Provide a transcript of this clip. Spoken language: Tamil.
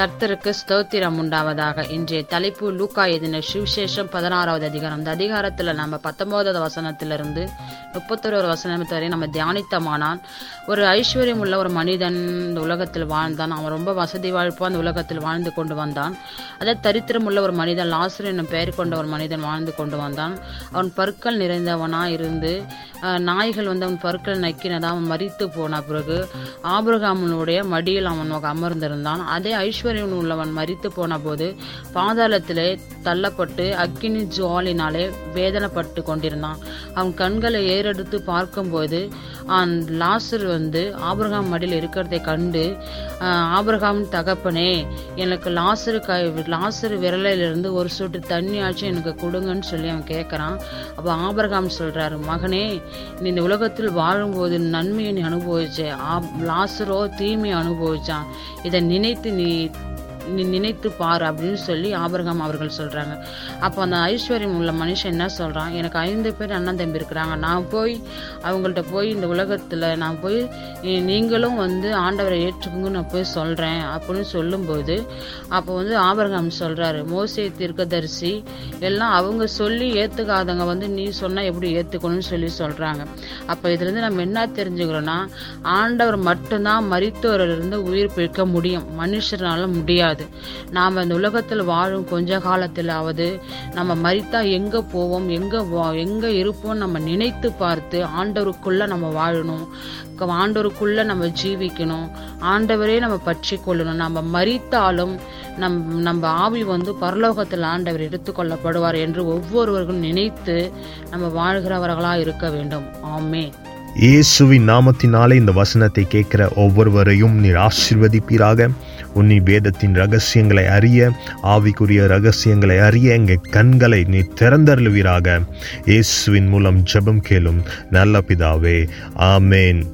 கர்த்தருக்கு ஸ்தோத்திரம் உண்டாவதாக. இன்றைய தலைப்பு லூக்கா எதின சுவிசேஷம் பதினாறாவது அதிகாரம். அந்த அதிகாரத்தில் நம்ம பத்தொன்பதாவது வசனத்திலிருந்து முப்பத்தொரு வசனம் வரை நம்ம தியானித்தமானால் ஒரு ஐஸ்வர்யம் உள்ள ஒரு மனிதன் இந்த உலகத்தில் வாழ்ந்தான். அவன் ரொம்ப வசதி வாழ்ப்போ அந்த உலகத்தில் வாழ்ந்து கொண்டு வந்தான். அதே தரித்திரம் உள்ள ஒரு மனிதன் லாசர் என்னும் பெயர் கொண்ட ஒரு மனிதன் வாழ்ந்து கொண்டு வந்தான். அவன் பற்கள் நிறைந்தவனாக இருந்து நாய்கள் வந்து அவன் பற்கள் நக்கினதா அவன் மறித்து போன பிறகு ஆபிரகாமனுடைய மடியில் அவன் அமர்ந்திருந்தான். அதே ஐஸ்வர்யம் உள்ளவன் மறித்து போன போது பாதாளத்திலே தள்ளப்பட்டு அக்கினி ஜுவாலினாலே வேதனைப்பட்டு கொண்டிருந்தான். அவன் கண்களை ஏறெடுத்து பார்க்கும்போது அவன் லாசர் வந்து ஆபிரகாம் மடியில் இருக்கிறதை கண்டு ஆபிரகாம் தகப்பனே எனக்கு லாசரு கை லாசரு விரலிலிருந்து ஒரு சொட்டு தண்ணி ஆச்சும் எனக்கு கொடுங்கன்னு சொல்லி அவன் கேட்குறான். அப்போ ஆபிரகாம் சொல்கிறாரு மகனே நீ இந்த உலகத்தில் வாழும்போது நன்மையை நீ அனுபவிச்ச. ஆப்- லாசரோ தீமையை அனுபவிச்சான். இதை நினைத்து நீ நீ நினைத்து பார் அப்படின்னு சொல்லி ஆபரகம் அவர்கள் சொல்றாங்க. அப்போ அந்த ஐஸ்வர்யம் உள்ள மனுஷன் என்ன சொல்றான்? எனக்கு ஐந்து பேர் அண்ணன் தம்பி இருக்கிறாங்க. நான் போய் அவங்கள்ட்ட போய் இந்த உலகத்துல நான் போய் நீங்களும் வந்து ஆண்டவரை ஏற்றுக்குங்க நான் போய் சொல்றேன் அப்படின்னு சொல்லும்போது அப்போ வந்து ஆபரகம் சொல்றாரு மோசே தீர்க்கதரிசி எல்லாம் அவங்க சொல்லி ஏத்துக்காதவங்க வந்து நீ சொன்னா எப்படி ஏத்துக்கணும்னு சொல்லி சொல்றாங்க. அப்போ இதுல இருந்து நம்ம என்ன தெரிஞ்சுக்கிறோம்னா ஆண்டவர் மட்டும்தான் மறித்தோரிலிருந்து உயிர் பிழைக்க முடியும். மனுஷனால முடியாது. நாம இந்த உலகத்தில் வாழும் கொஞ்ச காலத்திலாவது நம்ம மறித்தா எங்கே போவோம் எங்கே வா- இருப்போம் நம்ம நினைத்து பார்த்து ஆண்டவருக்குள்ளே நம்ம வாழணும். ஆண்டவருக்குள்ளே நம்ம ஜீவிக்கணும். ஆண்டவரே நம்ம பற்றி கொள்ளணும் நம்ம மறித்தாலும் நம் நம்ம ஆவி வந்து பரலோகத்தில் ஆண்டவர் எடுத்துக்கொள்ளப்படுவார் என்று ஒவ்வொருவர்களும் நினைத்து நம்ம வாழ்கிறவர்களாக இருக்க வேண்டும். ஆமே இயேசுவின் நாமத்தினாலே இந்த வசனத்தை கேட்கிற ஒவ்வொருவரையும் நீர் ஆசீர்வதிப்பீராக. உன்னி வேதத்தின் ரகசியங்களை அறிய ஆவிக்குரிய ரகசியங்களை அறிய எங்கள் கண்களை நீ திறந்தருளுவீராக. இயேசுவின் மூலம் ஜெபம் கேளும் நல்ல பிதாவே. ஆமேன்.